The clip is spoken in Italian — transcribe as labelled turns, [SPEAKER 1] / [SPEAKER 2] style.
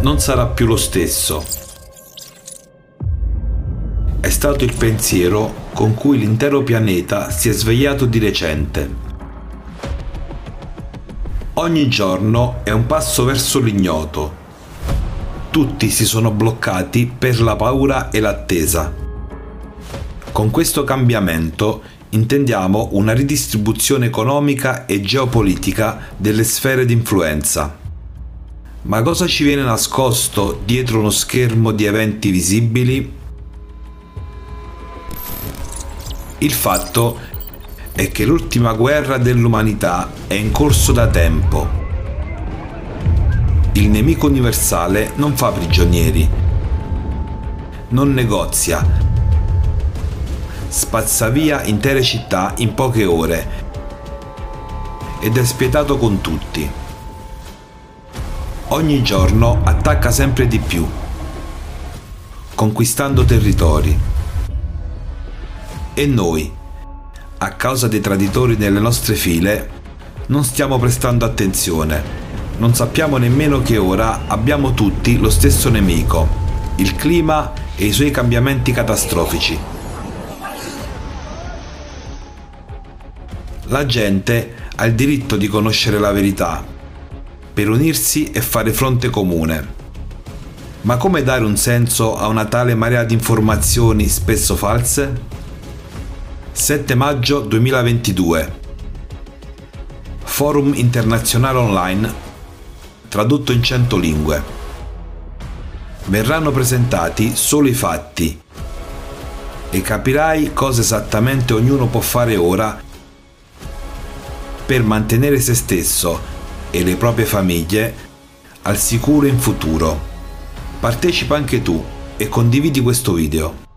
[SPEAKER 1] non sarà più lo stesso. È stato il pensiero con cui l'intero pianeta si è svegliato di recente. Ogni giorno è un passo verso l'ignoto. Tutti si sono bloccati per la paura e l'attesa. Con questo cambiamento intendiamo una ridistribuzione economica e geopolitica delle sfere di influenza. Ma cosa ci viene nascosto dietro uno schermo di eventi visibili? Il fatto è che l'ultima guerra dell'umanità è in corso da tempo. Il nemico universale non fa prigionieri, non negozia, spazza via intere città in poche ore ed è spietato con tutti. Ogni giorno attacca sempre di più, conquistando territori. E noi, a causa dei traditori nelle nostre file, non stiamo prestando attenzione. Non sappiamo nemmeno che ora abbiamo tutti lo stesso nemico, il clima e i suoi cambiamenti catastrofici. La gente ha il diritto di conoscere la verità, per unirsi e fare fronte comune. Ma come dare un senso a una tale marea di informazioni spesso false? 7 maggio 2022 Forum internazionale online tradotto in 100 lingue. Verranno presentati solo i fatti e capirai cosa esattamente ognuno può fare ora per mantenere se stesso e le proprie famiglie al sicuro in futuro. Partecipa anche tu e condividi questo video.